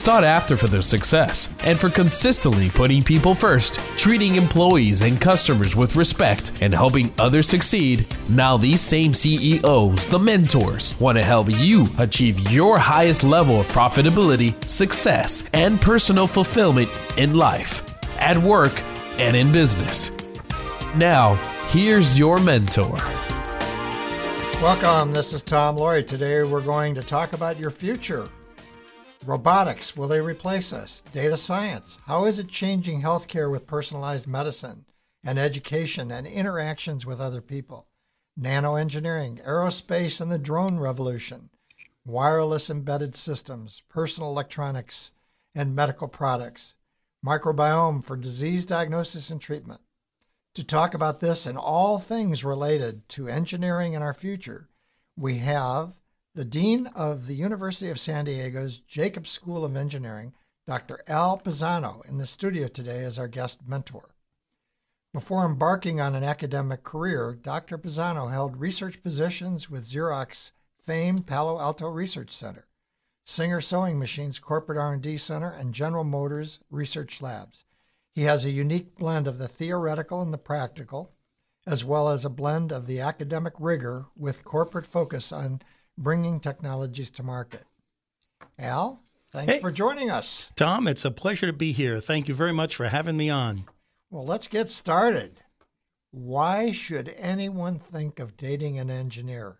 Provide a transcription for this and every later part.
sought after for their success and for consistently putting people first, treating employees and customers with respect, and helping others succeed. Now, these same CEOs, the mentors, want to help you achieve your highest level of profitability, success, and personal fulfillment in life, at work, and in business. Now, here's your mentor. Welcome. This is Tom Loarie. Today we're going to talk about your future. Robotics, will they replace us? Data science, how is it changing healthcare with personalized medicine and education and interactions with other people? Nanoengineering, aerospace and the drone revolution, wireless embedded systems, personal electronics and medical products, microbiome for disease diagnosis and treatment. To talk about this and all things related to engineering in our future, we have the Dean of the University of San Diego's Jacobs School of Engineering, Dr. Al Pisano, in the studio today as our guest mentor. Before embarking on an academic career, Dr. Pisano held research positions with Xerox famed Palo Alto Research Center, Singer Sewing Machines Corporate R&D Center, and General Motors Research Labs. He has a unique blend of the theoretical and the practical, as well as a blend of the academic rigor with corporate focus on bringing technologies to market. Al, thanks hey, for joining us. Tom, it's a pleasure to be here. Thank you very much for having me on. Well, let's get started. Why should anyone think of dating an engineer?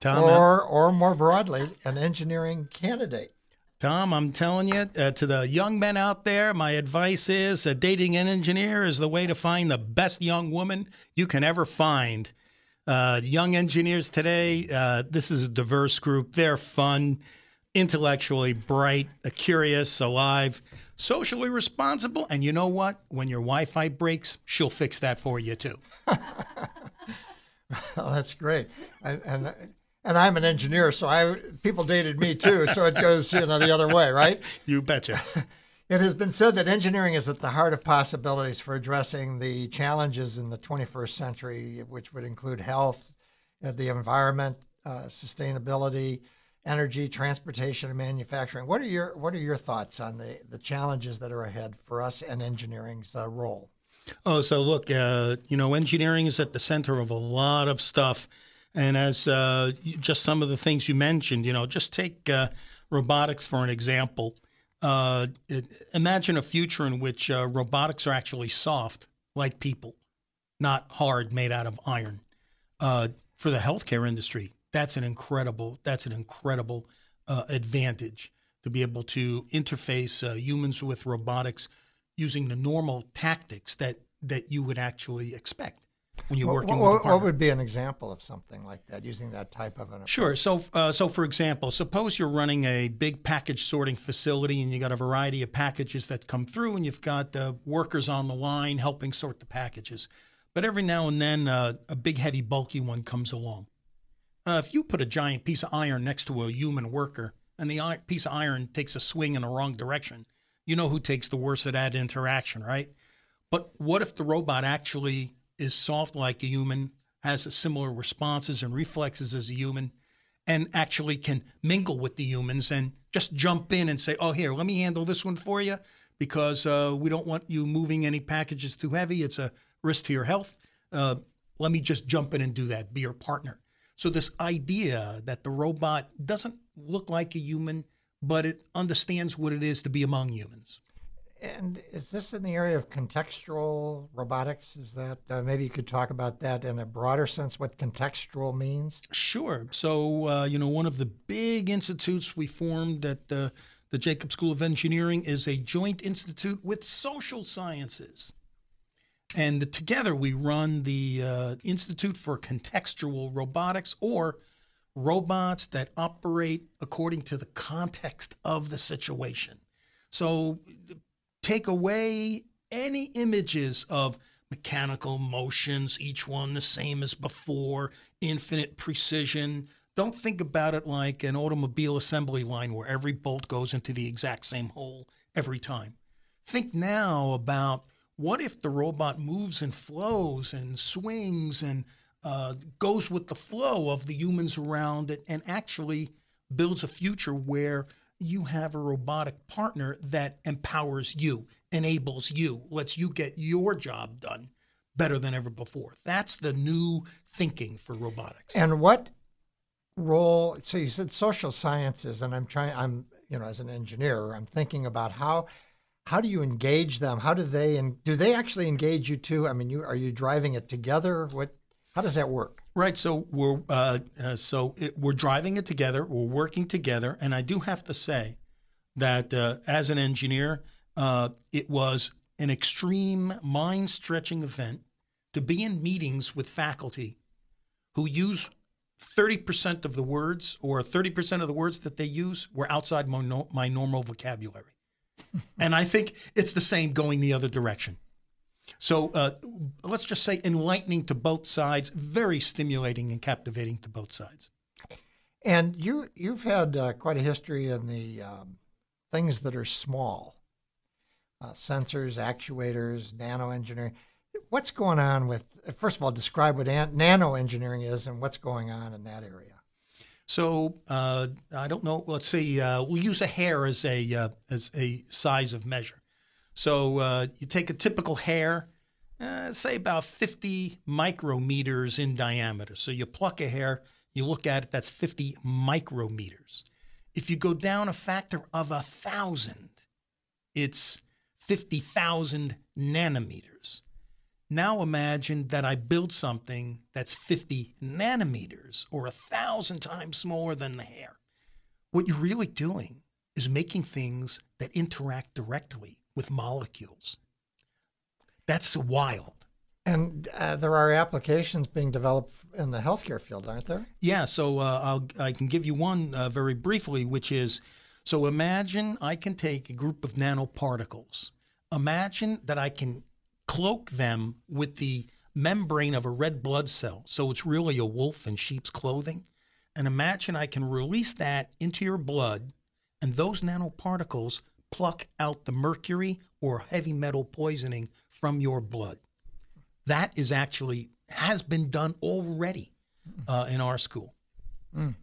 Tom, or, or more broadly, an engineering candidate? Tom, I'm telling you, uh, to the young men out there, my advice is uh, dating an engineer is the way to find the best young woman you can ever find. Uh, young engineers today, uh, this is a diverse group. They're fun, intellectually bright, uh, curious, alive, socially responsible. And you know what? When your Wi Fi breaks, she'll fix that for you too. well, that's great. And, and, and I'm an engineer, so I people dated me too. So it goes you know the other way, right? You betcha. It has been said that engineering is at the heart of possibilities for addressing the challenges in the 21st century, which would include health, uh, the environment, uh, sustainability, energy, transportation, and manufacturing. What are your What are your thoughts on the the challenges that are ahead for us and engineering's uh, role? Oh, so look, uh, you know, engineering is at the center of a lot of stuff, and as uh, just some of the things you mentioned, you know, just take uh, robotics for an example. Uh, imagine a future in which uh, robotics are actually soft, like people, not hard, made out of iron. Uh, for the healthcare industry, that's an incredible that's an incredible uh, advantage to be able to interface uh, humans with robotics using the normal tactics that that you would actually expect when you're working what, with what would be an example of something like that using that type of an approach? Sure. So, uh, so for example, suppose you're running a big package sorting facility and you got a variety of packages that come through, and you've got uh, workers on the line helping sort the packages. But every now and then, uh, a big, heavy, bulky one comes along. Uh, if you put a giant piece of iron next to a human worker, and the piece of iron takes a swing in the wrong direction, you know who takes the worst of that interaction, right? But what if the robot actually is soft like a human, has similar responses and reflexes as a human, and actually can mingle with the humans and just jump in and say, "Oh, here, let me handle this one for you," because uh, we don't want you moving any packages too heavy. It's a risk to your health. Uh, let me just jump in and do that. Be your partner. So this idea that the robot doesn't look like a human, but it understands what it is to be among humans. And is this in the area of contextual robotics? Is that uh, maybe you could talk about that in a broader sense, what contextual means? Sure. So, uh, you know, one of the big institutes we formed at uh, the Jacobs School of Engineering is a joint institute with social sciences. And together we run the uh, Institute for Contextual Robotics or robots that operate according to the context of the situation. So take away any images of mechanical motions, each one the same as before, infinite precision, don't think about it like an automobile assembly line where every bolt goes into the exact same hole every time. Think now about what if the robot moves and flows and swings and uh, goes with the flow of the humans around it and actually builds a future where you have a robotic partner that empowers you, enables you, lets you get your job done better than ever before. That's the new thinking for robotics. And what role? So you said social sciences, and I'm trying. I'm you know as an engineer, I'm thinking about how how do you engage them? How do they and do they actually engage you too? I mean, you are you driving it together? What? How does that work? Right. So we're uh, uh, so it, we're driving it together. We're working together, and I do have to say that uh, as an engineer, uh, it was an extreme mind-stretching event to be in meetings with faculty who use 30% of the words or 30% of the words that they use were outside my, no, my normal vocabulary. and I think it's the same going the other direction. So uh, let's just say enlightening to both sides, very stimulating and captivating to both sides. And you you've had uh, quite a history in the um, things that are small, uh, sensors, actuators, nano engineering. What's going on with? First of all, describe what an- nano engineering is and what's going on in that area. So uh, I don't know. Let's see. Uh, we'll use a hair as a uh, as a size of measure. So uh, you take a typical hair, uh, say about 50 micrometers in diameter. So you pluck a hair, you look at it, that's 50 micrometers. If you go down a factor of a thousand, it's 50,000 nanometers. Now imagine that I build something that's 50 nanometers or a thousand times smaller than the hair. What you're really doing is making things that interact directly with molecules. That's wild. And uh, there are applications being developed in the healthcare field, aren't there? Yeah, so uh, I'll, I can give you one uh, very briefly, which is so imagine I can take a group of nanoparticles. Imagine that I can cloak them with the membrane of a red blood cell. So it's really a wolf in sheep's clothing. And imagine I can release that into your blood, and those nanoparticles pluck out the mercury or heavy metal poisoning from your blood. That is actually has been done already uh, in our school. Mm.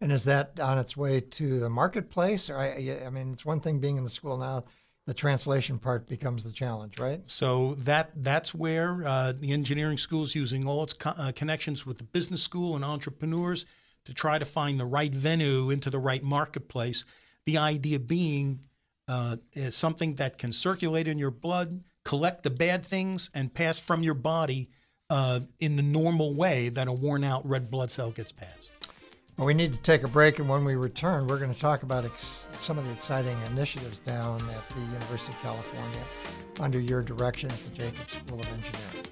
And is that on its way to the marketplace? Or I, I mean, it's one thing being in the school now. The translation part becomes the challenge, right? So that that's where uh, the engineering school is using all its co- uh, connections with the business school and entrepreneurs to try to find the right venue into the right marketplace. The idea being uh, is something that can circulate in your blood, collect the bad things, and pass from your body uh, in the normal way that a worn out red blood cell gets passed. Well, we need to take a break, and when we return, we're going to talk about ex- some of the exciting initiatives down at the University of California under your direction at the Jacobs School of Engineering.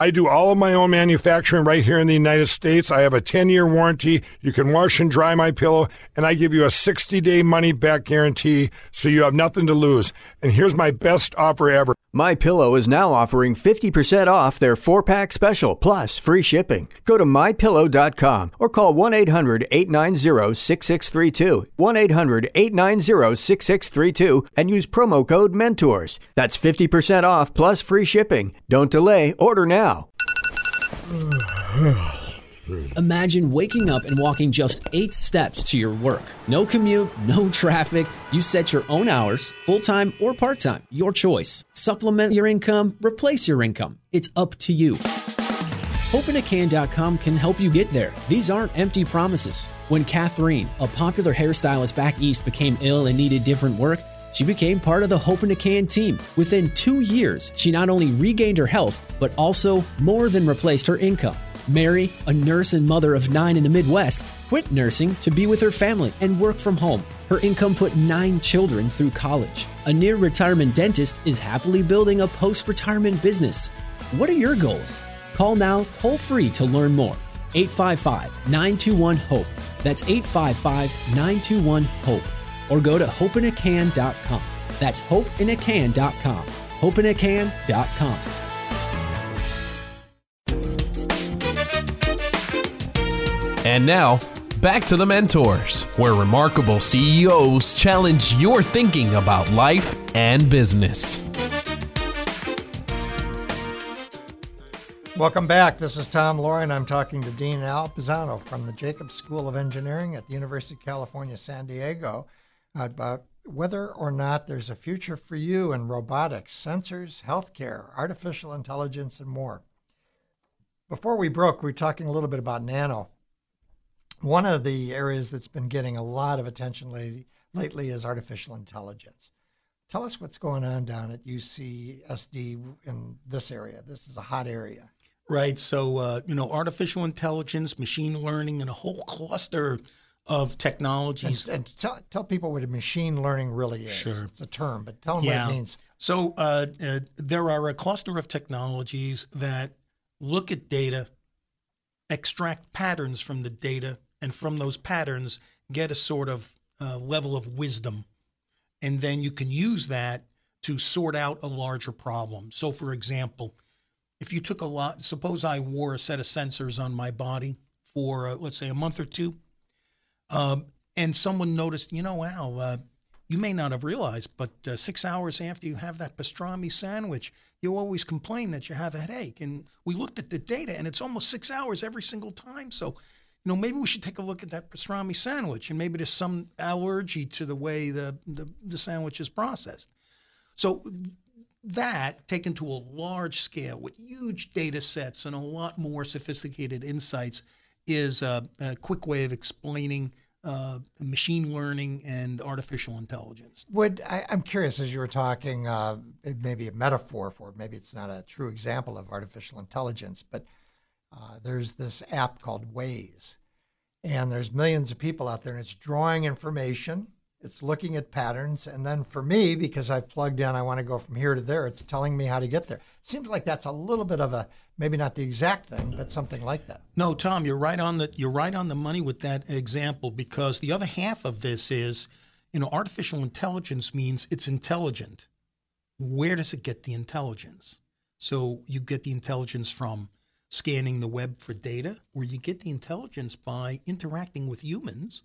I do all of my own manufacturing right here in the United States. I have a 10-year warranty. You can wash and dry my pillow and I give you a 60-day money back guarantee so you have nothing to lose. And here's my best offer ever. My Pillow is now offering 50% off their 4-pack special plus free shipping. Go to mypillow.com or call 1-800-890-6632. 1-800-890-6632 and use promo code MENTORS. That's 50% off plus free shipping. Don't delay, order now. Imagine waking up and walking just eight steps to your work. No commute, no traffic. You set your own hours, full time or part time, your choice. Supplement your income, replace your income. It's up to you. HopeInACan.com can help you get there. These aren't empty promises. When Catherine, a popular hairstylist back east, became ill and needed different work, she became part of the Hope in a Can team. Within two years, she not only regained her health, but also more than replaced her income. Mary, a nurse and mother of nine in the Midwest, quit nursing to be with her family and work from home. Her income put nine children through college. A near retirement dentist is happily building a post retirement business. What are your goals? Call now toll free to learn more. 855 921 HOPE. That's 855 921 HOPE. Or go to hopeinacan.com. That's hopeinacan.com. Hopeinacan.com. And now, back to the mentors, where remarkable CEOs challenge your thinking about life and business. Welcome back. This is Tom and I'm talking to Dean Al Pisano from the Jacobs School of Engineering at the University of California, San Diego, about whether or not there's a future for you in robotics, sensors, healthcare, artificial intelligence, and more. Before we broke, we were talking a little bit about nano. One of the areas that's been getting a lot of attention lately, lately is artificial intelligence. Tell us what's going on down at UCSD in this area. This is a hot area. Right. So, uh, you know, artificial intelligence, machine learning, and a whole cluster of technologies. And, and tell, tell people what a machine learning really is. Sure. It's a term, but tell them Yeah. what it means. So, uh, uh, there are a cluster of technologies that look at data, extract patterns from the data, and from those patterns, get a sort of uh, level of wisdom. And then you can use that to sort out a larger problem. So, for example, if you took a lot, suppose I wore a set of sensors on my body for, uh, let's say, a month or two, um, and someone noticed, you know, wow, uh, you may not have realized, but uh, six hours after you have that pastrami sandwich, you always complain that you have a headache. And we looked at the data, and it's almost six hours every single time. So, you know, maybe we should take a look at that pastrami sandwich, and maybe there's some allergy to the way the, the, the sandwich is processed. So that taken to a large scale with huge data sets and a lot more sophisticated insights is a, a quick way of explaining uh, machine learning and artificial intelligence. Would I, I'm curious as you were talking, uh, a metaphor for maybe it's not a true example of artificial intelligence, but uh, there's this app called Waze, and there's millions of people out there, and it's drawing information, it's looking at patterns, and then for me, because I've plugged in, I want to go from here to there, it's telling me how to get there. Seems like that's a little bit of a maybe not the exact thing, but something like that. No, Tom, you're right on the you're right on the money with that example because the other half of this is, you know, artificial intelligence means it's intelligent. Where does it get the intelligence? So you get the intelligence from scanning the web for data, or you get the intelligence by interacting with humans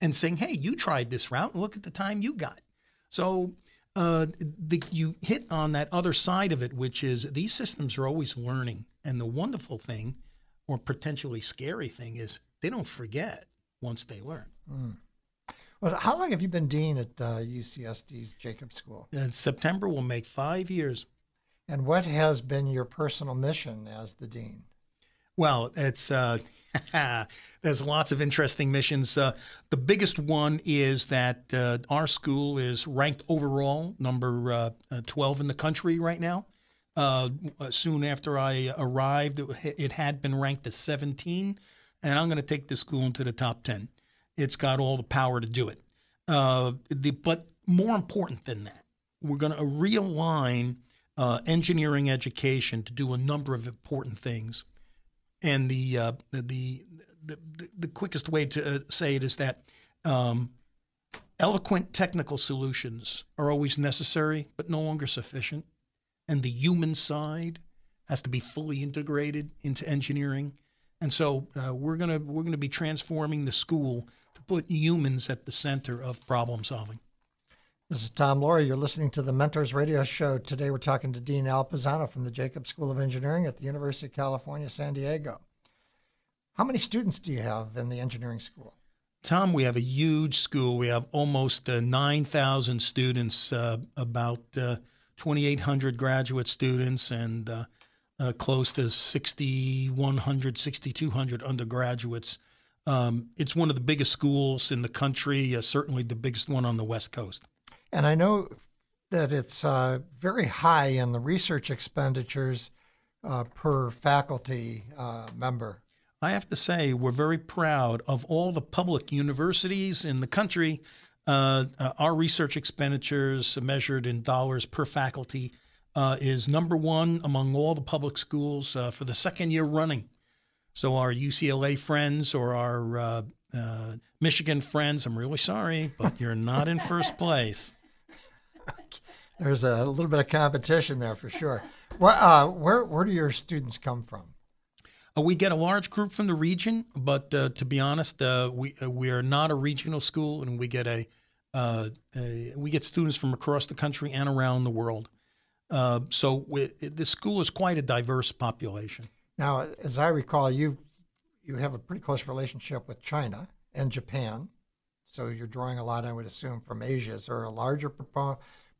and saying, "Hey, you tried this route, and look at the time you got." So uh, the, you hit on that other side of it, which is these systems are always learning, and the wonderful thing, or potentially scary thing, is they don't forget once they learn. Well, how long have you been dean at uh, UCSD's Jacobs School? And September will make five years. And what has been your personal mission as the dean? Well, it's uh, there's lots of interesting missions. Uh, the biggest one is that uh, our school is ranked overall number uh, uh, 12 in the country right now. Uh, soon after I arrived, it, had been ranked as 17, and I'm going to take this school into the top 10. It's got all the power to do it. The, but more important than that, we're going to realign uh, engineering education to do a number of important things and the uh, the, the the quickest way to uh, say it is that um, eloquent technical solutions are always necessary, but no longer sufficient, and the human side has to be fully integrated into engineering. And so uh, we're gonna we're gonna be transforming the school to put humans at the center of problem solving. This is Tom Loarie. You're listening to the Mentors Radio Show. Today we're talking to Dean Al Pisano from the Jacobs School of Engineering at the University of California, San Diego. How many students do you have in the engineering school? Tom, we have a huge school. We have almost uh, 9,000 students, uh, about uh, 2,800 graduate students, and uh, uh, close to 6,100, 6,200 undergraduates. Um, it's one of the biggest schools in the country, uh, certainly the biggest one on the West Coast. And I know that it's uh, very high in the research expenditures uh, per faculty uh, member. I have to say, we're very proud of all the public universities in the country. Uh, uh, our research expenditures measured in dollars per faculty uh, is number one among all the public schools for the second year running. So, our UCLA friends or our Michigan friends, I'm really sorry, but you're not in first place. There's a little bit of competition there for sure. Well, where, where do your students come from? Uh, we get a large group from the region, but uh, to be honest, uh, we we are not a regional school, and we get a, a we get students from across the country and around the world. so we, the school is quite a diverse population. Now, as I recall, you you have a pretty close relationship with China and Japan, so you're drawing a lot, I would assume, from Asia. Is there a larger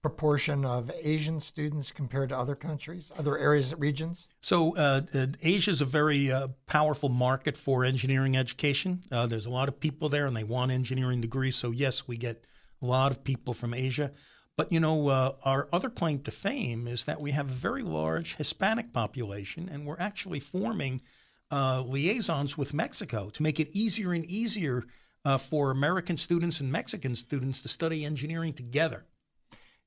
proportion of Asian students compared to other countries, other areas, regions? So, uh, uh, Asia is a very uh, powerful market for engineering education. Uh, there's a lot of people there, and they want engineering degrees. So, yes, we get a lot of people from Asia. But you know, uh, our other claim to fame is that we have a very large Hispanic population, and we're actually forming uh, liaisons with Mexico to make it easier and easier for American students and Mexican students to study engineering together.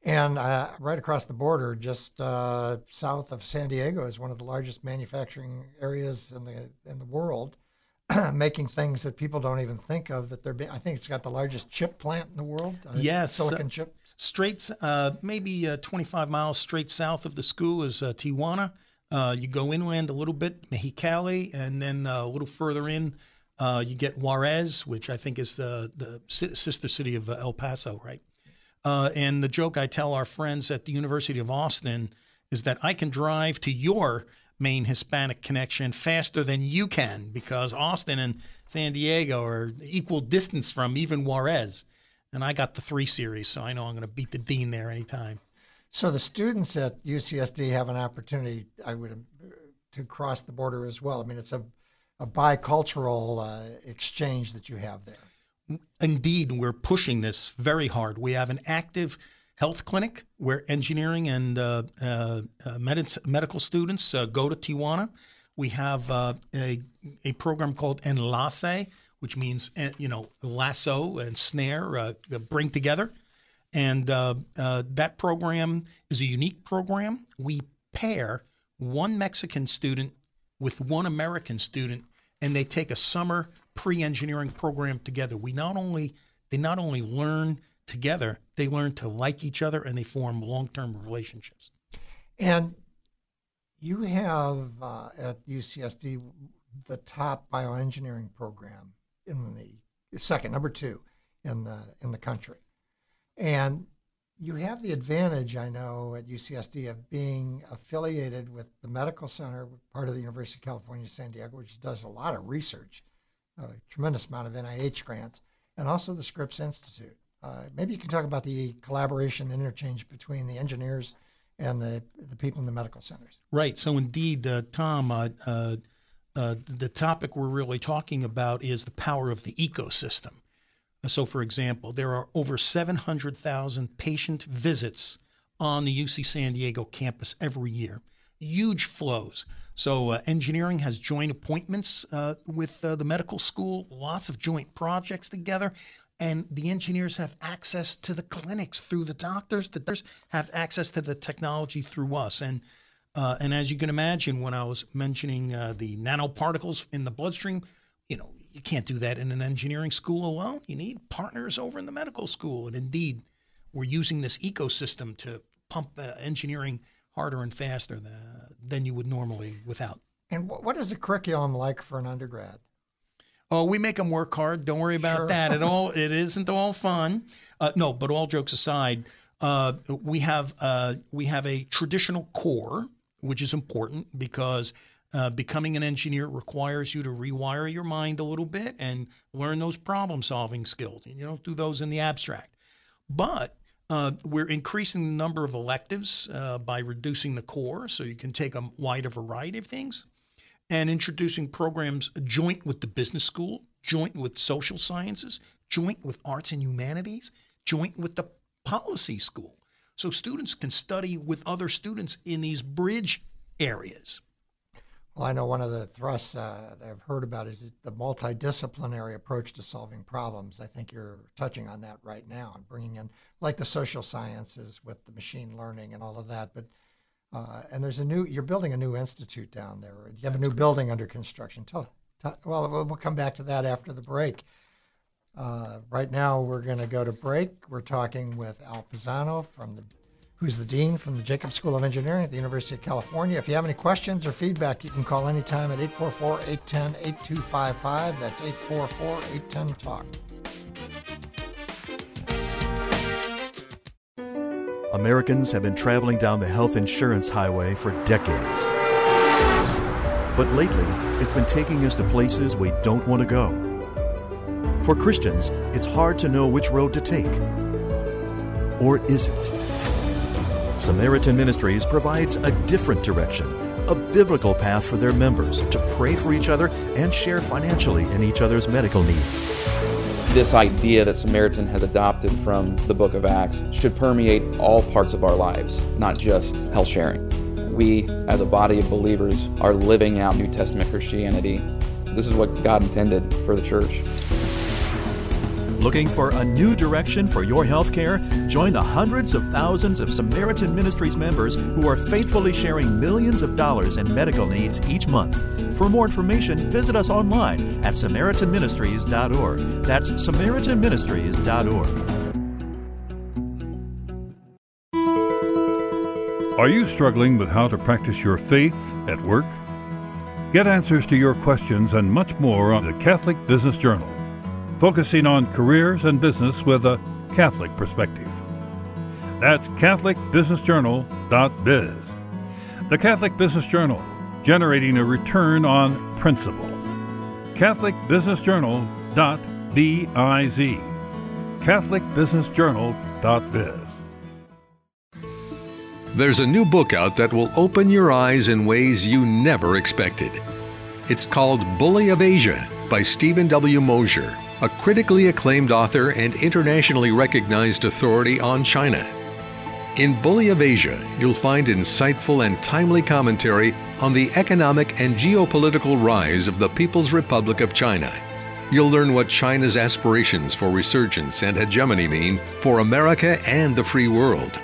And uh, right across the border, just uh, south of San Diego, is one of the largest manufacturing areas in the in the world, making things that people don't even think of. That they're, I think it's got the largest chip plant in the world. Uh, yes, silicon chips. Straight, uh, maybe uh, 25 miles straight south of the school is uh, Tijuana. you go inland a little bit, Mexicali, and then a little further in, you get Juarez, which I think is the the sister city of El Paso, right? Uh, and the joke I tell our friends at the University of Austin is that I can drive to your main Hispanic connection faster than you can because Austin and San Diego are equal distance from even Juarez. And I got the three series, so I know I'm going to beat the dean there anytime. So the students at UCSD have an opportunity, I would, to cross the border as well. I mean, it's a, a bicultural uh, exchange that you have there. Indeed, we're pushing this very hard. We have an active health clinic where engineering and uh, uh, uh med- medical students uh, go to Tijuana. We have uh, a, a program called Enlace, which means uh, you know lasso and snare bring together, and that program is a unique program. We pair one Mexican student with one American student, and they take a summer pre-engineering program together. We not only they not only learn together, they learn to like each other and they form long-term relationships. And you have uh, at UCSD the top bioengineering program in the second, number two in the in the country, and you have the advantage, I know, at UCSD of being affiliated with the medical center, part of the University of California, San Diego, which does a lot of research a tremendous amount of NIH grants, and also the Scripps Institute. Uh, maybe you can talk about the collaboration interchange between the engineers and the, the people in the medical centers. Right. So, indeed, uh, Tom, uh, uh, uh the topic we're really talking about is the power of the ecosystem. So, for example, there are over 700,000 patient visits on the UC San Diego campus every year, huge flows. So, uh, engineering has joint appointments uh, with uh, the medical school, lots of joint projects together. And the engineers have access to the clinics through the doctors. The doctors have access to the technology through us. And uh, and as you can imagine, when I was mentioning uh, the nanoparticles in the bloodstream, you know, you can't do that in an engineering school alone. You need partners over in the medical school. And indeed, we're using this ecosystem to pump uh, engineering harder and faster than, than you would normally without. And what what is the curriculum like for an undergrad? Oh, we make them work hard. Don't worry about sure. that at all. It isn't all fun. Uh, no, but all jokes aside, uh, we have uh, we have a traditional core, which is important because uh, becoming an engineer requires you to rewire your mind a little bit and learn those problem solving skills. And you don't do those in the abstract. But uh, we're increasing the number of electives uh, by reducing the core so you can take a wider variety of things and introducing programs joint with the business school, joint with social sciences, joint with arts and humanities, joint with the policy school. So students can study with other students in these bridge areas. Well, I know one of the thrusts uh, that I've heard about is the multidisciplinary approach to solving problems. I think you're touching on that right now and bringing in, like the social sciences with the machine learning and all of that. But uh, and there's a new, you're building a new institute down there. You have That's a new building under construction. Tell, tell, well, we'll come back to that after the break. Uh, right now, we're going to go to break. We're talking with Al Pisano from the who's the dean from the Jacobs School of Engineering at the University of California. If you have any questions or feedback, you can call anytime at 844 810 8255. That's 844 810 TALK. Americans have been traveling down the health insurance highway for decades. But lately, it's been taking us to places we don't want to go. For Christians, it's hard to know which road to take. Or is it? Samaritan Ministries provides a different direction, a biblical path for their members to pray for each other and share financially in each other's medical needs. This idea that Samaritan has adopted from the book of Acts should permeate all parts of our lives, not just health sharing. We, as a body of believers, are living out New Testament Christianity. This is what God intended for the church. Looking for a new direction for your healthcare? Join the hundreds of thousands of Samaritan Ministries members who are faithfully sharing millions of dollars in medical needs each month. For more information, visit us online at SamaritanMinistries.org. That's SamaritanMinistries.org. Are you struggling with how to practice your faith at work? Get answers to your questions and much more on the Catholic Business Journal focusing on careers and business with a Catholic perspective. That's CatholicBusinessJournal.biz. The Catholic Business Journal, generating a return on principle. CatholicBusinessJournal.biz. CatholicBusinessJournal.biz. There's a new book out that will open your eyes in ways you never expected. It's called Bully of Asia by Steven W. Mosher a critically acclaimed author and internationally recognized authority on China. In Bully of Asia, you'll find insightful and timely commentary on the economic and geopolitical rise of the People's Republic of China. You'll learn what China's aspirations for resurgence and hegemony mean for America and the free world.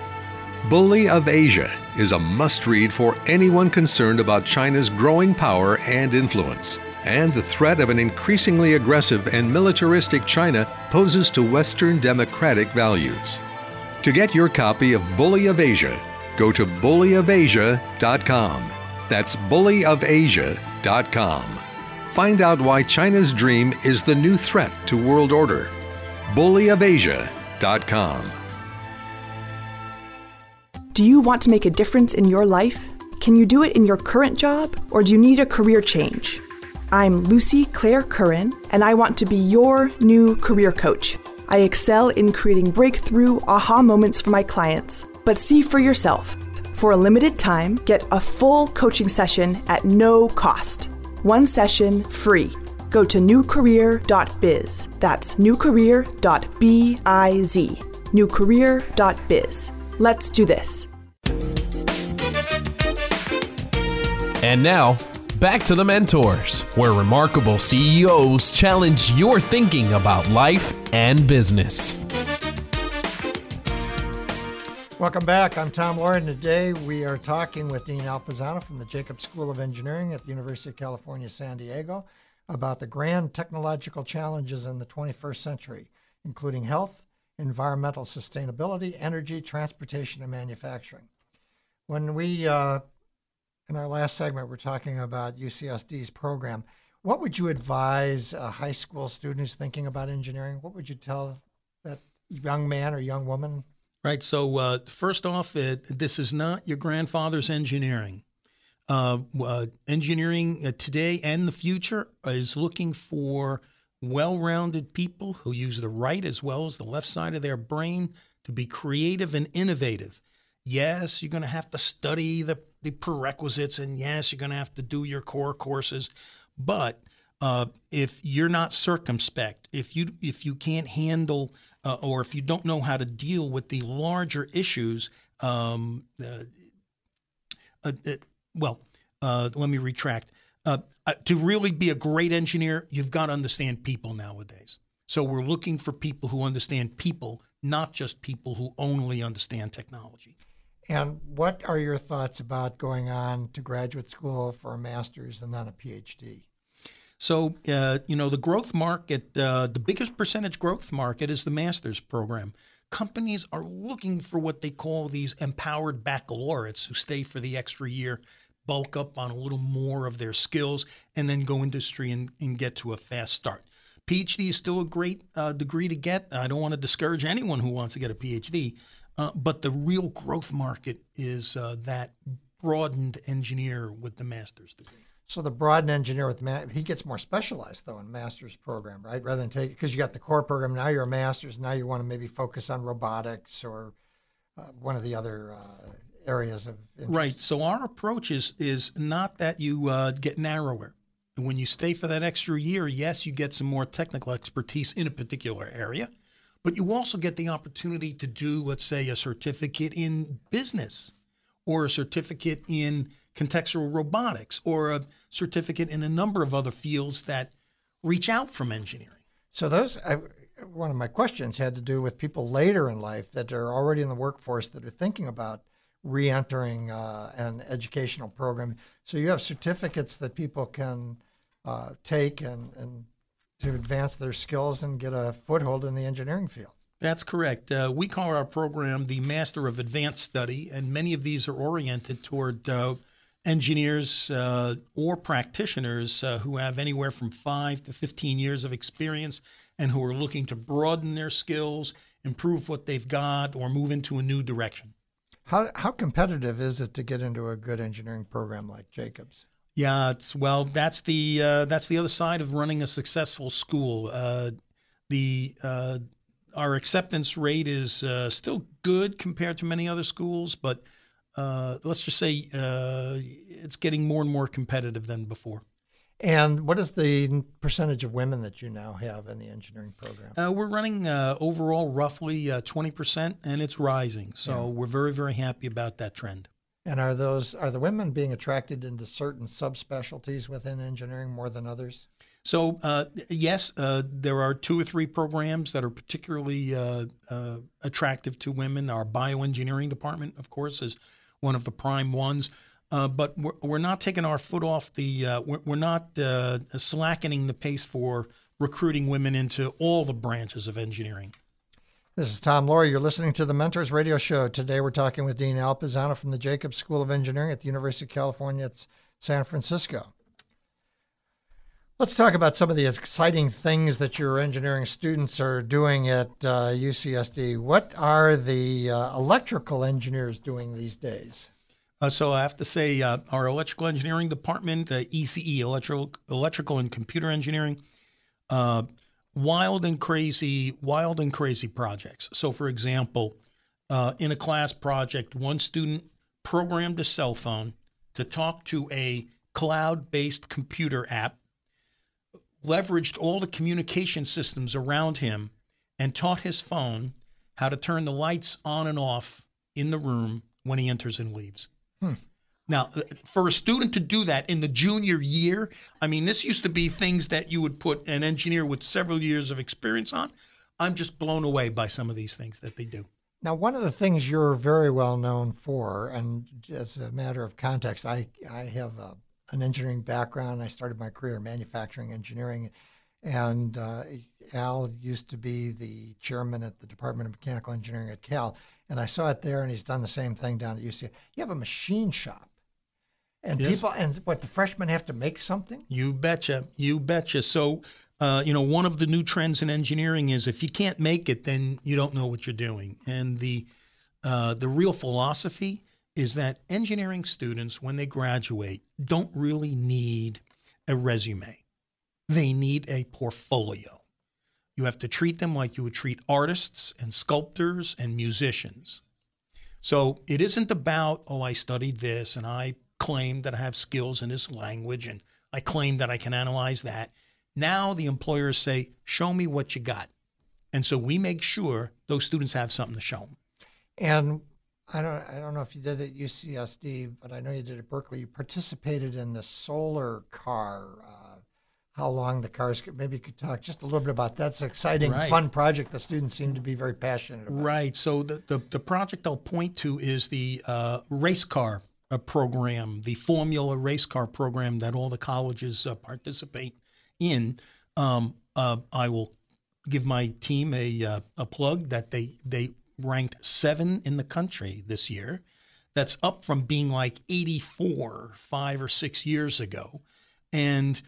Bully of Asia is a must read for anyone concerned about China's growing power and influence and the threat of an increasingly aggressive and militaristic China poses to Western democratic values. To get your copy of Bully of Asia, go to bullyofasia.com. That's bullyofasia.com. Find out why China's dream is the new threat to world order. bullyofasia.com. Do you want to make a difference in your life? Can you do it in your current job, or do you need a career change? I'm Lucy Claire Curran, and I want to be your new career coach. I excel in creating breakthrough aha moments for my clients. But see for yourself. For a limited time, get a full coaching session at no cost. One session free. Go to newcareer.biz. That's newcareer.biz. Newcareer.biz. Let's do this. And now, back to the mentors, where remarkable CEOs challenge your thinking about life and business. Welcome back. I'm Tom Loarie. Today we are talking with Dean Al Pisano from the Jacobs School of Engineering at the University of California, San Diego, about the grand technological challenges in the 21st century, including health, environmental sustainability, energy, transportation, and manufacturing. When we uh, in our last segment, we're talking about UCSD's program. What would you advise a high school student who's thinking about engineering? What would you tell that young man or young woman? Right. So, uh, first off, it, this is not your grandfather's engineering. Uh, uh, engineering uh, today and the future is looking for well rounded people who use the right as well as the left side of their brain to be creative and innovative. Yes, you're going to have to study the the prerequisites, and yes, you're going to have to do your core courses. But uh, if you're not circumspect, if you if you can't handle uh, or if you don't know how to deal with the larger issues, um, uh, uh well, uh, let me retract. Uh, uh, to really be a great engineer, you've got to understand people nowadays. So we're looking for people who understand people, not just people who only understand technology. And what are your thoughts about going on to graduate school for a master's and then a PhD? So, uh, you know, the growth market, uh, the biggest percentage growth market is the master's program. Companies are looking for what they call these empowered baccalaureates who stay for the extra year, bulk up on a little more of their skills, and then go industry and, and get to a fast start. PhD is still a great uh, degree to get. I don't want to discourage anyone who wants to get a PhD, uh, but the real growth market is uh, that broadened engineer with the master's degree. So the broadened engineer with ma- he gets more specialized though in master's program, right? Rather than take because you got the core program now you're a master's now you want to maybe focus on robotics or uh, one of the other uh, areas of interest. right. So our approach is is not that you uh, get narrower. When you stay for that extra year, yes, you get some more technical expertise in a particular area, but you also get the opportunity to do, let's say, a certificate in business or a certificate in contextual robotics or a certificate in a number of other fields that reach out from engineering. So those I, one of my questions had to do with people later in life that are already in the workforce that are thinking about re-entering uh, an educational program. So you have certificates that people can uh, take and, and to advance their skills and get a foothold in the engineering field. That's correct. Uh, we call our program the Master of Advanced Study, and many of these are oriented toward uh, engineers uh, or practitioners uh, who have anywhere from five to 15 years of experience and who are looking to broaden their skills, improve what they've got, or move into a new direction. How, how competitive is it to get into a good engineering program like Jacobs? Yeah, it's well. That's the uh, that's the other side of running a successful school. Uh, the uh, our acceptance rate is uh, still good compared to many other schools, but uh, let's just say uh, it's getting more and more competitive than before. And what is the percentage of women that you now have in the engineering program? Uh, we're running uh, overall roughly uh, 20%, and it's rising. So Yeah. we're very, very happy about that trend. And are those are the women being attracted into certain subspecialties within engineering more than others? So, uh, yes, uh, there are two or three programs that are particularly uh, uh, attractive to women. Our bioengineering department, of course, is one of the prime ones. Uh, but we're, we're not taking our foot off the, uh, we're, we're not slackening the pace for recruiting women into all the branches of engineering. This is Tom Loarie. You're listening to the Mentors Radio Show. Today we're talking with Dean Al Pisano from the Jacobs School of Engineering at the University of California at San Francisco. Let's talk about some of the exciting things that your engineering students are doing at uh, UCSD. What are the uh, electrical engineers doing these days? Uh, so I have to say, uh, our electrical engineering department, uh, ECE, electrical, electrical and computer engineering, uh, wild and crazy, wild and crazy projects. So, for example, uh, in a class project, one student programmed a cell phone to talk to a cloud-based computer app, leveraged all the communication systems around him, and taught his phone how to turn the lights on and off in the room when he enters and leaves. Hmm. Now, uh, for a student to do that in the junior year, I mean, this used to be things that you would put an engineer with several years of experience on. I'm just blown away by some of these things that they do. Now, one of the things you're very well known for, and as a matter of context, I, I have a, an engineering background. I started my career in manufacturing engineering, and uh, Al used to be the chairman at the Department of Mechanical Engineering at Cal, and I saw it there, and he's done the same thing down at UC. You have a machine shop, and Yes. people, and what the freshmen have to make something. You betcha. You betcha. So, uh, you know, one of the new trends in engineering is if you can't make it, then you don't know what you're doing. And the uh, the real philosophy is that engineering students, when they graduate, don't really need a resume. They need a portfolio. You have to treat them like you would treat artists and sculptors and musicians. So it isn't about, oh, I studied this and I claim that I have skills in this language and I claim that I can analyze that. Now the employers say, show me what you got. And so we make sure those students have something to show them. And I don't I don't know if you did it at UCSD, but I know you did at Berkeley. You participated in the solar car. Uh, how long the cars could maybe you could talk just a little bit about that. that's an exciting Right. fun project the students seem to be very passionate about Right. So the, the, the project I'll point to is the uh, race car uh, program, the Formula race car program that all the colleges uh, participate in. Um, uh, I will give my team a, uh, a plug that they, they ranked seven in the country this year. That's up from being like 84 five or six years ago. And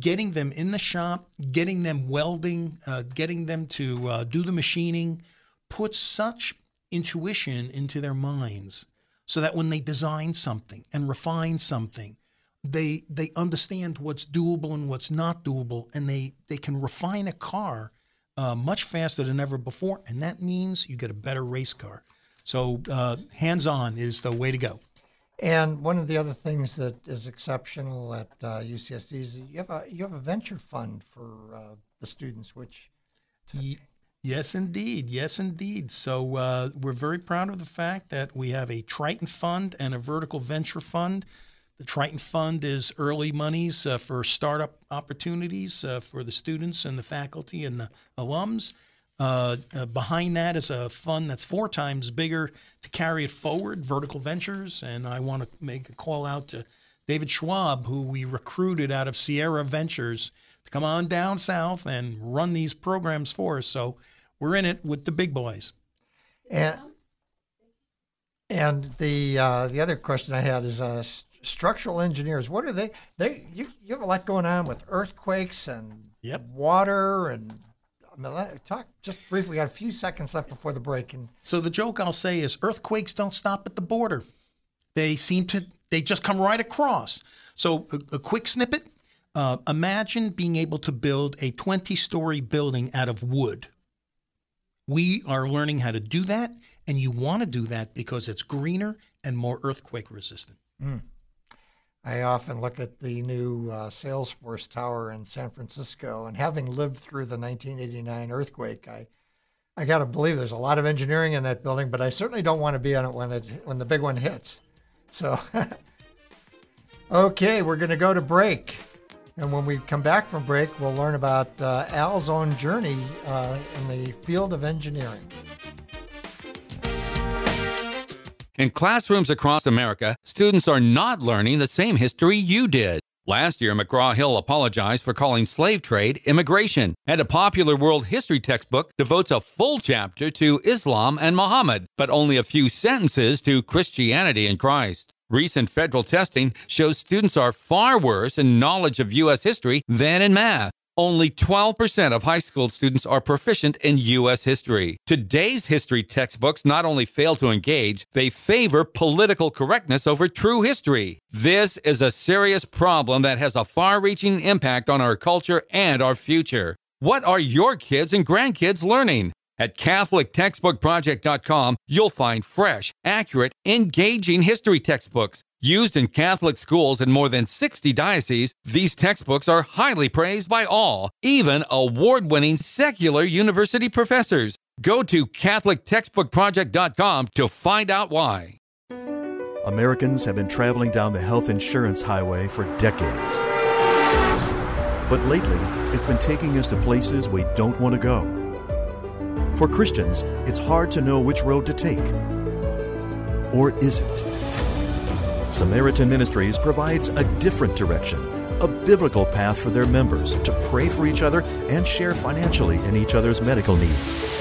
getting them in the shop, getting them welding, uh, getting them to uh, do the machining, puts such intuition into their minds so that when they design something and refine something, they they understand what's doable and what's not doable, and they they can refine a car uh, much faster than ever before, and that means you get a better race car. So uh, hands-on is the way to go. And one of the other things that is exceptional at uh, UCSD is you have a you have a venture fund for uh, the students, which Ye- Yes, indeed. Yes, indeed. So uh, we're very proud of the fact that we have a Triton Fund and a Vertical Venture Fund. The Triton Fund is early monies uh, for startup opportunities uh, for the students and the faculty and the alums. Uh, uh, behind that is a fund that's four times bigger to carry it forward, Vertical Ventures. And I want to make a call out to David Schwab, who we recruited out of Sierra Ventures to come on down south and run these programs for us. So we're in it with the big boys. and and the uh, the other question I had is uh, structural engineers. What are they? They you, you have a lot going on with earthquakes and Yep. water and. I mean, talk just briefly. We got a few seconds left before the break, and So the joke I'll say is earthquakes don't stop at the border. They seem to they just come right across. So a, a quick snippet. Uh, imagine being able to build a 20-story building out of wood. We are learning how to do that, and you want to do that because it's greener and more earthquake resistant. I often look at the new uh, Salesforce Tower in San Francisco, and having lived through the 1989 earthquake, I I got to believe there's a lot of engineering in that building, but I certainly don't want to be on it when it when the big one hits. So, okay, we're going to go to break, and when we come back from break, we'll learn about uh, Al's own journey uh, in the field of engineering. In classrooms across America, students are not learning the same history you did. Last year, McGraw Hill apologized for calling slave trade immigration, and a popular world history textbook devotes a full chapter to Islam and Muhammad, but only a few sentences to Christianity and Christ. Recent federal testing shows students are far worse in knowledge of U.S. history than in math. Only 12% of high school students are proficient in U.S. history. Today's history textbooks not only fail to engage, they favor political correctness over true history. This is a serious problem that has a far reaching impact on our culture and our future. What are your kids and grandkids learning? At CatholicTextbookProject.com, you'll find fresh, accurate, engaging history textbooks. Used in Catholic schools in more than 60 dioceses, these textbooks are highly praised by all, even award winning secular university professors. Go to CatholicTextbookProject.com to find out why. Americans have been traveling down the health insurance highway for decades. But lately, it's been taking us to places we don't want to go. For Christians, it's hard to know which road to take. Or is it? Samaritan Ministries provides a different direction, a biblical path for their members to pray for each other and share financially in each other's medical needs.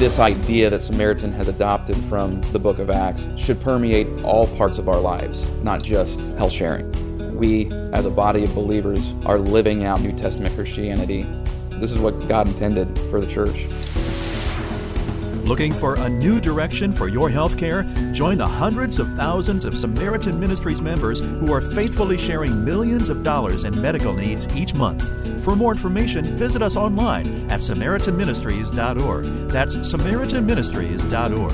This idea that Samaritan has adopted from the book of Acts should permeate all parts of our lives, not just health sharing. We, as a body of believers, are living out New Testament Christianity. This is what God intended for the church. Looking for a new direction for your healthcare? Join the hundreds of thousands of Samaritan Ministries members who are faithfully sharing millions of dollars in medical needs each month. For more information, visit us online at SamaritanMinistries.org. That's SamaritanMinistries.org.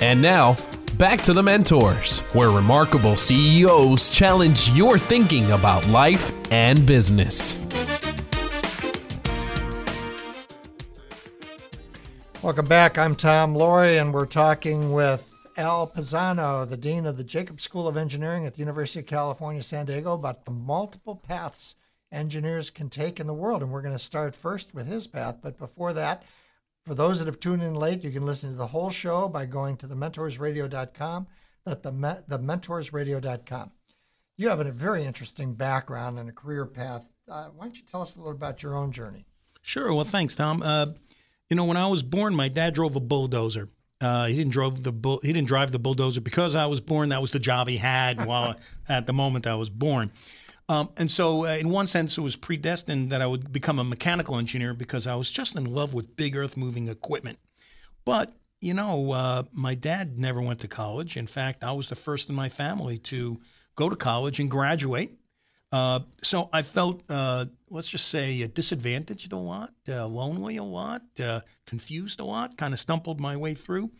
And now, back to the mentors, where remarkable CEOs challenge your thinking about life and business. Welcome back. I'm Tom Loarie, and we're talking with Al Pisano, the Dean of the Jacobs School of Engineering at the University of California, San Diego, about the multiple paths engineers can take in the world. And we're going to start first with his path. But before that, for those that have tuned in late, you can listen to the whole show by going to thementorsradio.com. That the thementorsradio.com. You have a very interesting background and a career path. Uh, why don't you tell us a little about your own journey? Sure. Well, thanks, Tom. Uh, you know, when I was born, my dad drove a bulldozer. Uh, he didn't drive the bull. He didn't drive the bulldozer because I was born. That was the job he had while at the moment I was born. Um, and so, uh, in one sense, it was predestined that I would become a mechanical engineer because I was just in love with big earth moving equipment. But you know, uh, my dad never went to college. In fact, I was the first in my family to go to college and graduate. Uh, so I felt, uh, let's just say, disadvantaged a lot, uh, lonely a lot, uh, confused a lot, kind of stumbled my way through.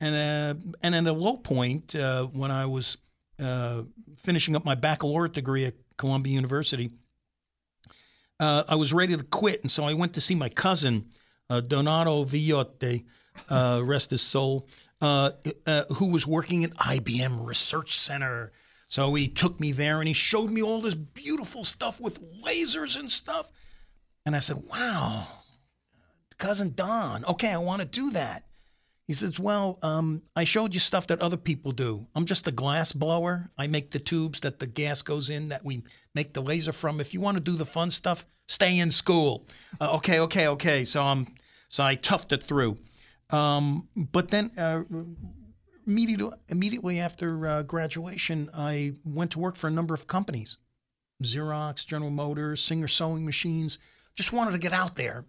And, uh, and at a low point, uh, when I was finishing up my baccalaureate degree at Columbia University, I was ready to quit. And so I went to see my cousin, Donato Villote, rest his soul, who was working at IBM Research Center so he took me there and he showed me all this beautiful stuff with lasers and stuff. And I said, wow, cousin Don, okay, I want to do that. He says, well, um, I showed you stuff that other people do. I'm just a glass blower. I make the tubes that the gas goes in that we make the laser from. If you want to do the fun stuff, stay in school. Uh, okay, okay, okay. So I'm, so I toughed it through. Um, but then uh, immediately, immediately after uh, graduation, I went to work for a number of companies Xerox, General Motors, Singer Sewing Machines. Just wanted to get out there.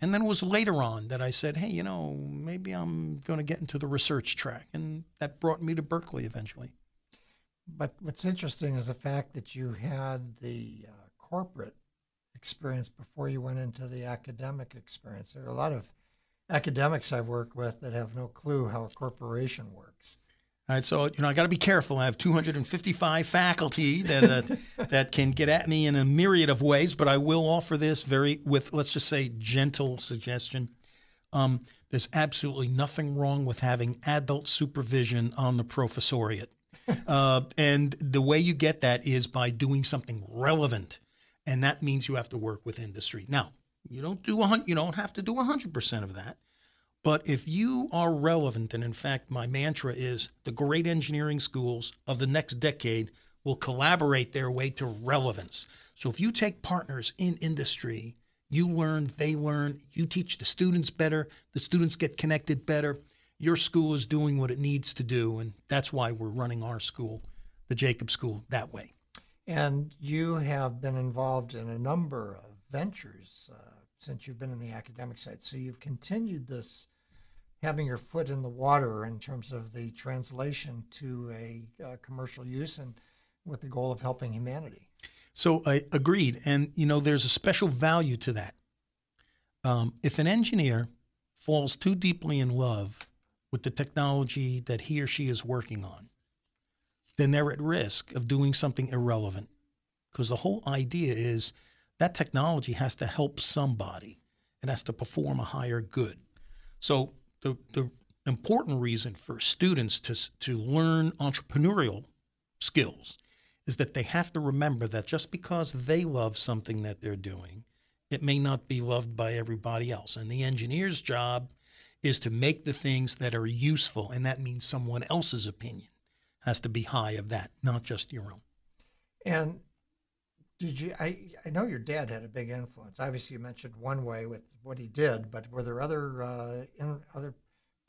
And then it was later on that I said, hey, you know, maybe I'm going to get into the research track. And that brought me to Berkeley eventually. But what's interesting is the fact that you had the uh, corporate experience before you went into the academic experience. There are a lot of academics I've worked with that have no clue how a corporation works. All right, so you know I got to be careful. I have 255 faculty that uh, that can get at me in a myriad of ways, but I will offer this very with let's just say gentle suggestion. Um, there's absolutely nothing wrong with having adult supervision on the professoriate, uh, and the way you get that is by doing something relevant, and that means you have to work with industry. Now, you don't do a you don't have to do hundred percent of that. But if you are relevant, and in fact, my mantra is the great engineering schools of the next decade will collaborate their way to relevance. So if you take partners in industry, you learn, they learn, you teach the students better, the students get connected better. Your school is doing what it needs to do. And that's why we're running our school, the Jacobs School, that way. And you have been involved in a number of ventures. Uh, since you've been in the academic side. So you've continued this having your foot in the water in terms of the translation to a uh, commercial use and with the goal of helping humanity. So I agreed. And, you know, there's a special value to that. Um, if an engineer falls too deeply in love with the technology that he or she is working on, then they're at risk of doing something irrelevant. Because the whole idea is that technology has to help somebody. It has to perform a higher good. So the, the important reason for students to, to learn entrepreneurial skills is that they have to remember that just because they love something that they're doing, it may not be loved by everybody else. And the engineer's job is to make the things that are useful, and that means someone else's opinion has to be high of that, not just your own. And did you? I I know your dad had a big influence. Obviously, you mentioned one way with what he did, but were there other uh, in, other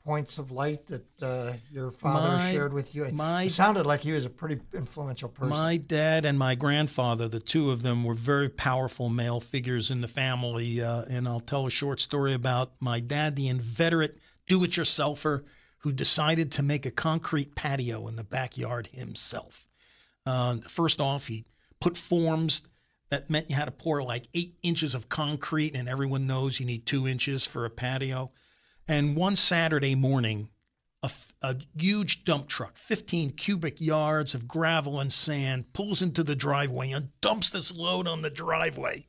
points of light that uh, your father my, shared with you? My, it sounded like he was a pretty influential person. My dad and my grandfather, the two of them, were very powerful male figures in the family. Uh, and I'll tell a short story about my dad, the inveterate do-it-yourselfer who decided to make a concrete patio in the backyard himself. Uh, first off, he put forms that meant you had to pour like eight inches of concrete, and everyone knows you need two inches for a patio. And one Saturday morning, a, a, huge dump truck, 15 cubic yards of gravel and sand, pulls into the driveway and dumps this load on the driveway.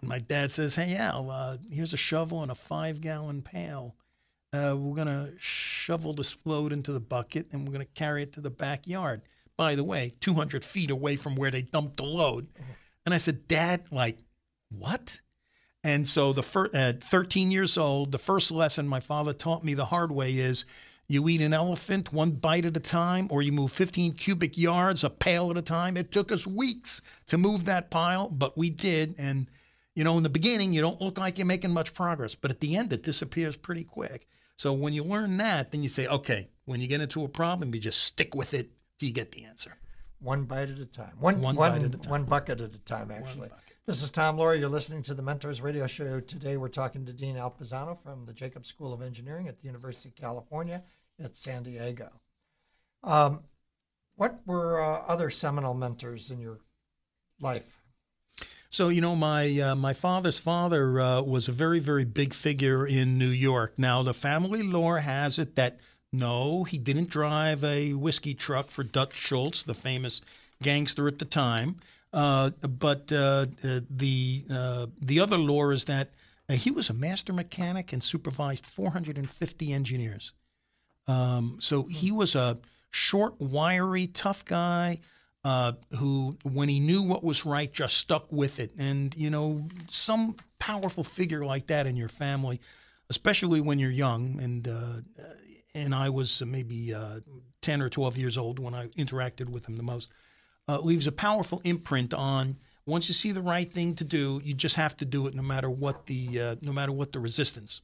And my dad says, Hey, Al, uh, here's a shovel and a five gallon pail. uh, we're going to shovel this load into the bucket and we're going to carry it to the backyard. By the way, 200 feet away from where they dumped the load. And I said, Dad, like, what? And so the fir- at 13 years old, the first lesson my father taught me the hard way is you eat an elephant one bite at a time, or you move 15 cubic yards a pail at a time. It took us weeks to move that pile, but we did. And, you know, in the beginning, you don't look like you're making much progress, but at the end, it disappears pretty quick. So when you learn that, then you say, okay, when you get into a problem, you just stick with it till you get the answer. One bite at a time. One, One one, bite at a time. one bucket at a time, actually. This is Tom Loarie. You're listening to the Mentors Radio Show. Today we're talking to Dean Al Pisano from the Jacobs School of Engineering at the University of California at San Diego. Um, what were uh, other seminal mentors in your life? So you know, my uh, my father's father uh, was a very very big figure in New York. Now the family lore has it that no, he didn't drive a whiskey truck for Dutch Schultz, the famous gangster at the time. Uh, but uh, uh, the uh, the other lore is that uh, he was a master mechanic and supervised 450 engineers. Um, so he was a short, wiry, tough guy uh, who, when he knew what was right, just stuck with it. And you know, some powerful figure like that in your family, especially when you're young, and and I was maybe uh, 10 or 12 years old when I interacted with him the most, uh, leaves a powerful imprint on. Once you see the right thing to do, you just have to do it, no matter what the uh, no matter what the resistance.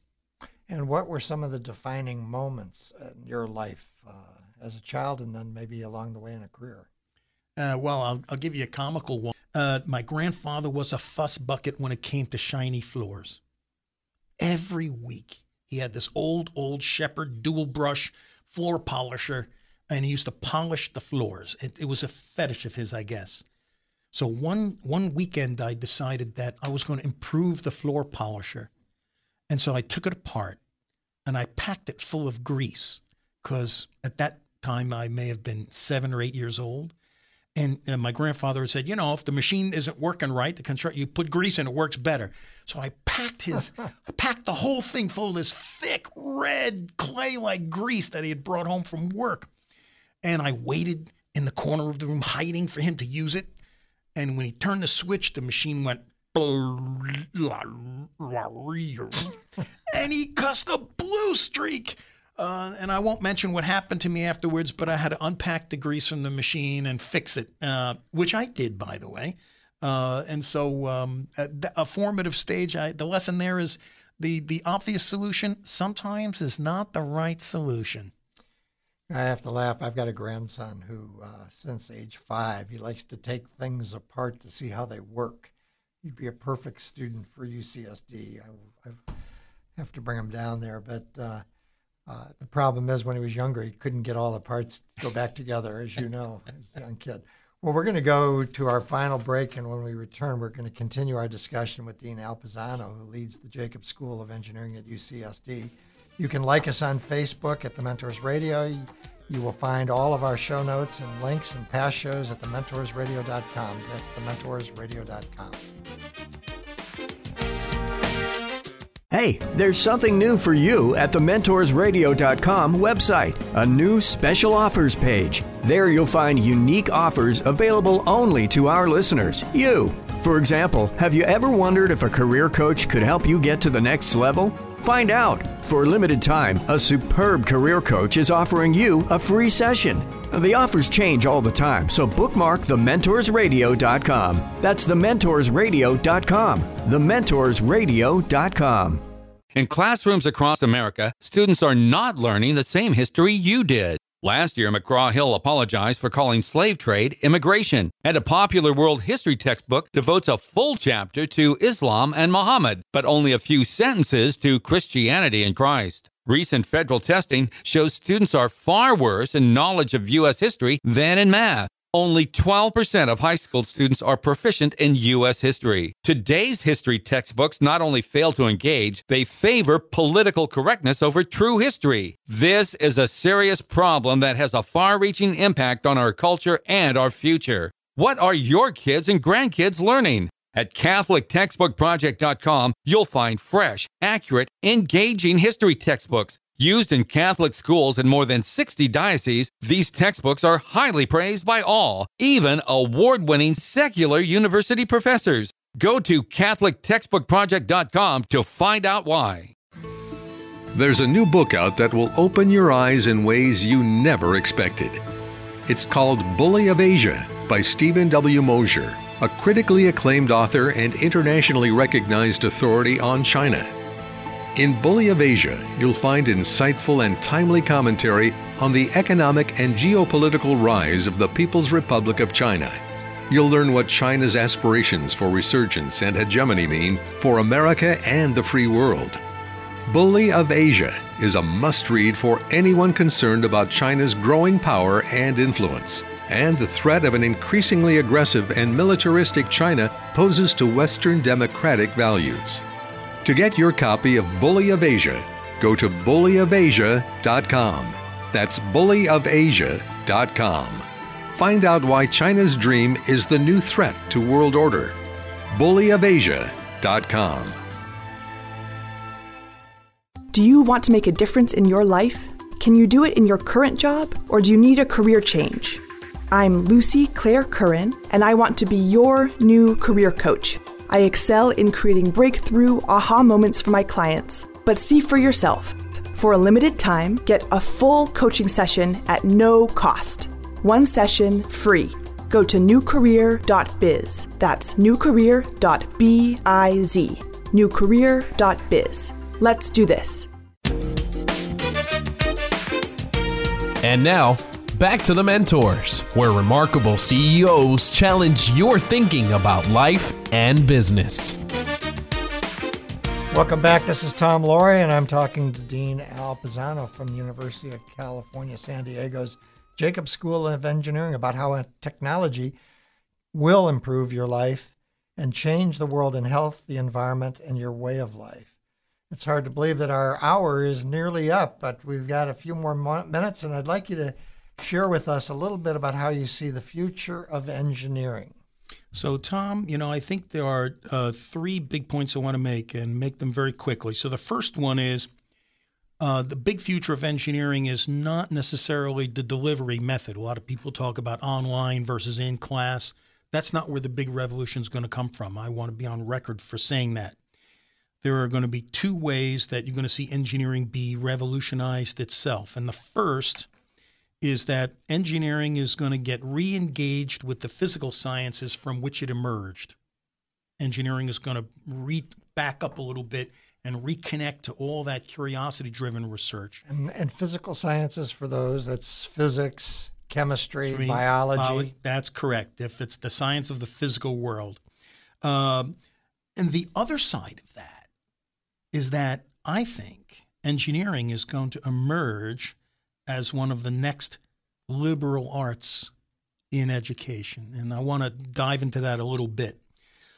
And what were some of the defining moments in your life uh, as a child and then maybe along the way in a career? Uh, well, I'll, I'll give you a comical one. Uh, my grandfather was a fuss bucket when it came to shiny floors. Every week, he had this old, old Shepherd dual brush floor polisher, and he used to polish the floors. It, it was a fetish of his, I guess. So one one weekend, I decided that I was going to improve the floor polisher, and so I took it apart and I packed it full of grease because at that time I may have been seven or eight years old. And, and my grandfather had said, you know, if the machine isn't working right, the construct you put grease in, it works better. So I packed his, I packed the whole thing full of this thick red clay-like grease that he had brought home from work, and I waited in the corner of the room, hiding for him to use it. And when he turned the switch, the machine went. and he cussed a blue streak. Uh, and I won't mention what happened to me afterwards, but I had to unpack the grease from the machine and fix it, uh, which I did, by the way. Uh, and so, um, a, a, formative stage. I, the lesson there is the the obvious solution sometimes is not the right solution. I have to laugh. I've got a grandson who, uh, since age five, he likes to take things apart to see how they work. He'd be a perfect student for UCSD. I, I have to bring him down there, but uh, uh, the problem is when he was younger, he couldn't get all the parts to go back together, as you know, as a young kid. Well, we're going to go to our final break, and when we return, we're going to continue our discussion with Dean Al Pisano, who leads the Jacobs School of Engineering at UCSD. You can like us on Facebook at The Mentors Radio. You will find all of our show notes and links and past shows at thementorsradio.com. That's thementorsradio.com. Hey, there's something new for you at the mentorsradio.com website, a new special offers page. There you'll find unique offers available only to our listeners, you. For example, have you ever wondered if a career coach could help you get to the next level? Find out. For a limited time, a superb career coach is offering you a free session. The offers change all the time, so bookmark thementorsradio.com. That's thementorsradio.com. Thementorsradio.com. In classrooms across America, students are not learning the same history you did. Last year, McGraw Hill apologized for calling slave trade immigration, and a popular world history textbook devotes a full chapter to Islam and Muhammad, but only a few sentences to Christianity and Christ. Recent federal testing shows students are far worse in knowledge of U.S. history than in math. Only 12% of high school students are proficient in U.S. history. Today's history textbooks not only fail to engage, they favor political correctness over true history. This is a serious problem that has a far reaching impact on our culture and our future. What are your kids and grandkids learning? At CatholicTextbookProject.com, you'll find fresh, accurate, engaging history textbooks Used in Catholic schools in more than 60 dioceses, these textbooks are highly praised by all, even award winning secular university professors. Go to CatholicTextbookProject.com to find out why. There's a new book out that will open your eyes in ways you never expected. It's called Bully of Asia by Steven W. Mosher, a critically acclaimed author and internationally recognized authority on China. In Bully of Asia, you'll find insightful and timely commentary on the economic and geopolitical rise of the People's Republic of China. You'll learn what China's aspirations for resurgence and hegemony mean for America and the free world. Bully of Asia is a must read for anyone concerned about China's growing power and influence, and the threat of an increasingly aggressive and militaristic China poses to Western democratic values. To get your copy of Bully of Asia, go to bullyofasia.com. That's bullyofasia.com. Find out why China's dream is the new threat to world order. bullyofasia.com. Do you want to make a difference in your life? Can you do it in your current job, or do you need a career change? I'm Lucy Claire Curran, and I want to be your new career coach. I excel in creating breakthrough aha moments for my clients. But see for yourself. For a limited time, get a full coaching session at no cost. One session free. Go to newcareer.biz. That's newcareer.biz. Newcareer.biz. Let's do this. And now, back to the mentors, where remarkable CEOs challenge your thinking about life and business. Welcome back. This is Tom Loarie, and I'm talking to Dean Al Pisano from the University of California, San Diego's Jacobs School of Engineering about how technology will improve your life and change the world in health, the environment, and your way of life. It's hard to believe that our hour is nearly up, but we've got a few more minutes, and I'd like you to share with us a little bit about how you see the future of engineering. So, Tom, you know, I think there are uh, three big points I want to make and make them very quickly. So, the first one is uh, the big future of engineering is not necessarily the delivery method. A lot of people talk about online versus in class. That's not where the big revolution is going to come from. I want to be on record for saying that. There are going to be two ways that you're going to see engineering be revolutionized itself. And the first is that engineering is going to get re engaged with the physical sciences from which it emerged. Engineering is going to re- back up a little bit and reconnect to all that curiosity driven research. And, and, physical sciences for those, that's physics, chemistry, biology. that's correct, if it's the science of the physical world. Um, and the other side of that is that I think engineering is going to emerge as one of the next liberal arts in education. And I want to dive into that a little bit.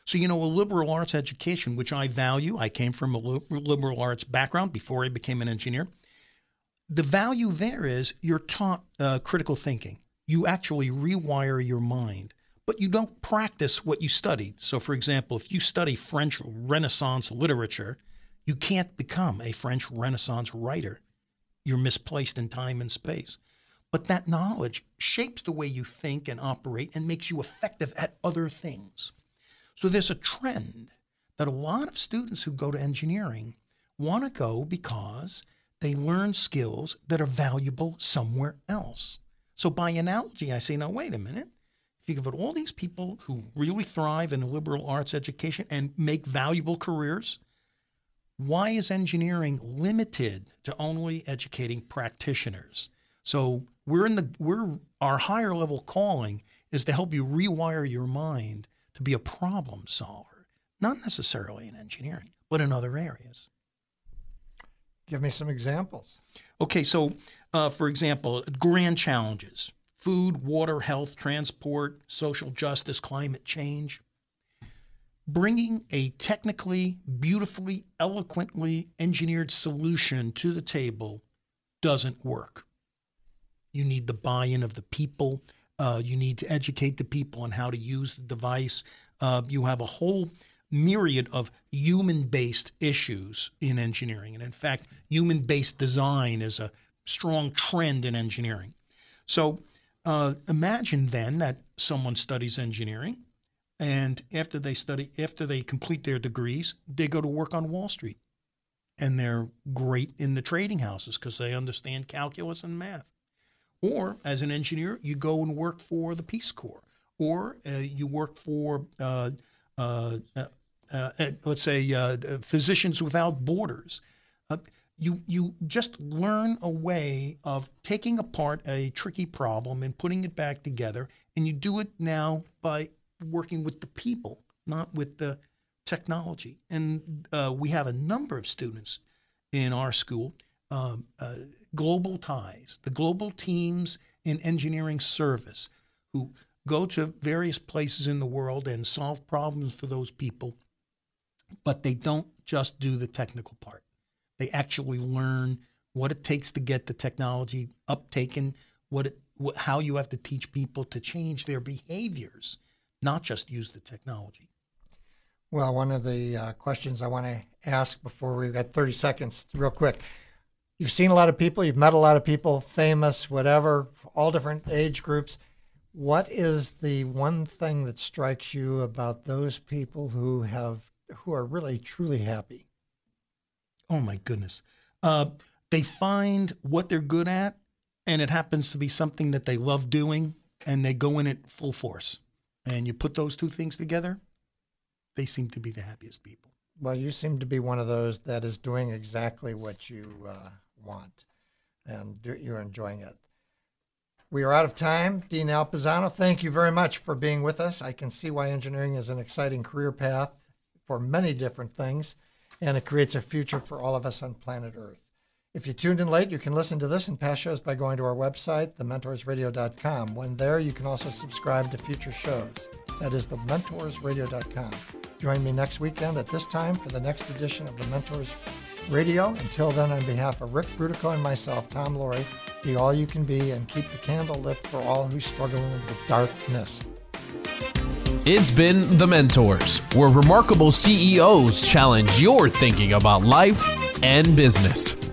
So, you know, a liberal arts education, which I value, I came from a liberal arts background before I became an engineer. The value there is you're taught uh, critical thinking. You actually rewire your mind, but you don't practice what you studied. So, for example, if you study French Renaissance literature, you can't become a French Renaissance writer you're misplaced in time and space. But that knowledge shapes the way you think and operate and makes you effective at other things. So there's a trend that a lot of students who go to engineering want to go because they learn skills that are valuable somewhere else. So by analogy, I say, now wait a minute. Think of it, all these people who really thrive in liberal arts education and make valuable careers why is engineering limited to only educating practitioners? So we're in the we're our higher level calling is to help you rewire your mind to be a problem solver, not necessarily in engineering, but in other areas. Give me some examples. Okay, so uh, for example, grand challenges food, water, health, transport, social justice, climate change bringing a technically, beautifully, eloquently engineered solution to the table doesn't work. You need the buy in of the people. Uh, you need to educate the people on how to use the device. Uh, you have a whole myriad of human based issues in engineering. And in fact, human based design is a strong trend in engineering. So uh, imagine then that someone studies engineering and after they study after they complete their degrees they go to work on wall street. And they're great in the trading houses because they understand calculus and math. Or as an engineer you go and work for the peace corps. Or uh, you work for uh, uh, uh, uh let's say uh, physicians without borders. You you just learn a way of taking apart a tricky problem and putting it back together. And you do it now by working with the people, not with the technology. And uh, we have a number of students in our school, um, uh, global ties, the global teams in engineering service, who go to various places in the world and solve problems for those people, but they don't just do the technical part. They actually learn what it takes to get the technology uptaken, what it, how you have to teach people to change their behaviors not just use the technology. Well, one of the uh, questions I want to ask before we've got 30 seconds, real quick. You've seen a lot of people, you've met a lot of people, famous, whatever, all different age groups. What is the one thing that strikes you about those people who have who are really truly happy? Oh my goodness. Uh, they find what they're good at, and it happens to be something that they love doing, and they go in it full force and you put those two things together, they seem to be the happiest people. Well, you seem to be one of those that is doing exactly what you uh, want, and you're enjoying it. We are out of time. Dean Al Pisano, thank you very much for being with us. I can see why engineering is an exciting career path for many different things, and it creates a future for all of us on planet Earth. If you tuned in late, you can listen to this and past shows by going to our website, thementorsradio.com. When there, you can also subscribe to future shows. That is thementorsradio.com. Join me next weekend at this time for the next edition of The Mentors Radio. Until then, on behalf of Rick Brudico and myself, Tom Loarie, be all you can be and keep the candle lit for all who struggle with darkness. It's been The Mentors, where remarkable CEOs challenge your thinking about life and business.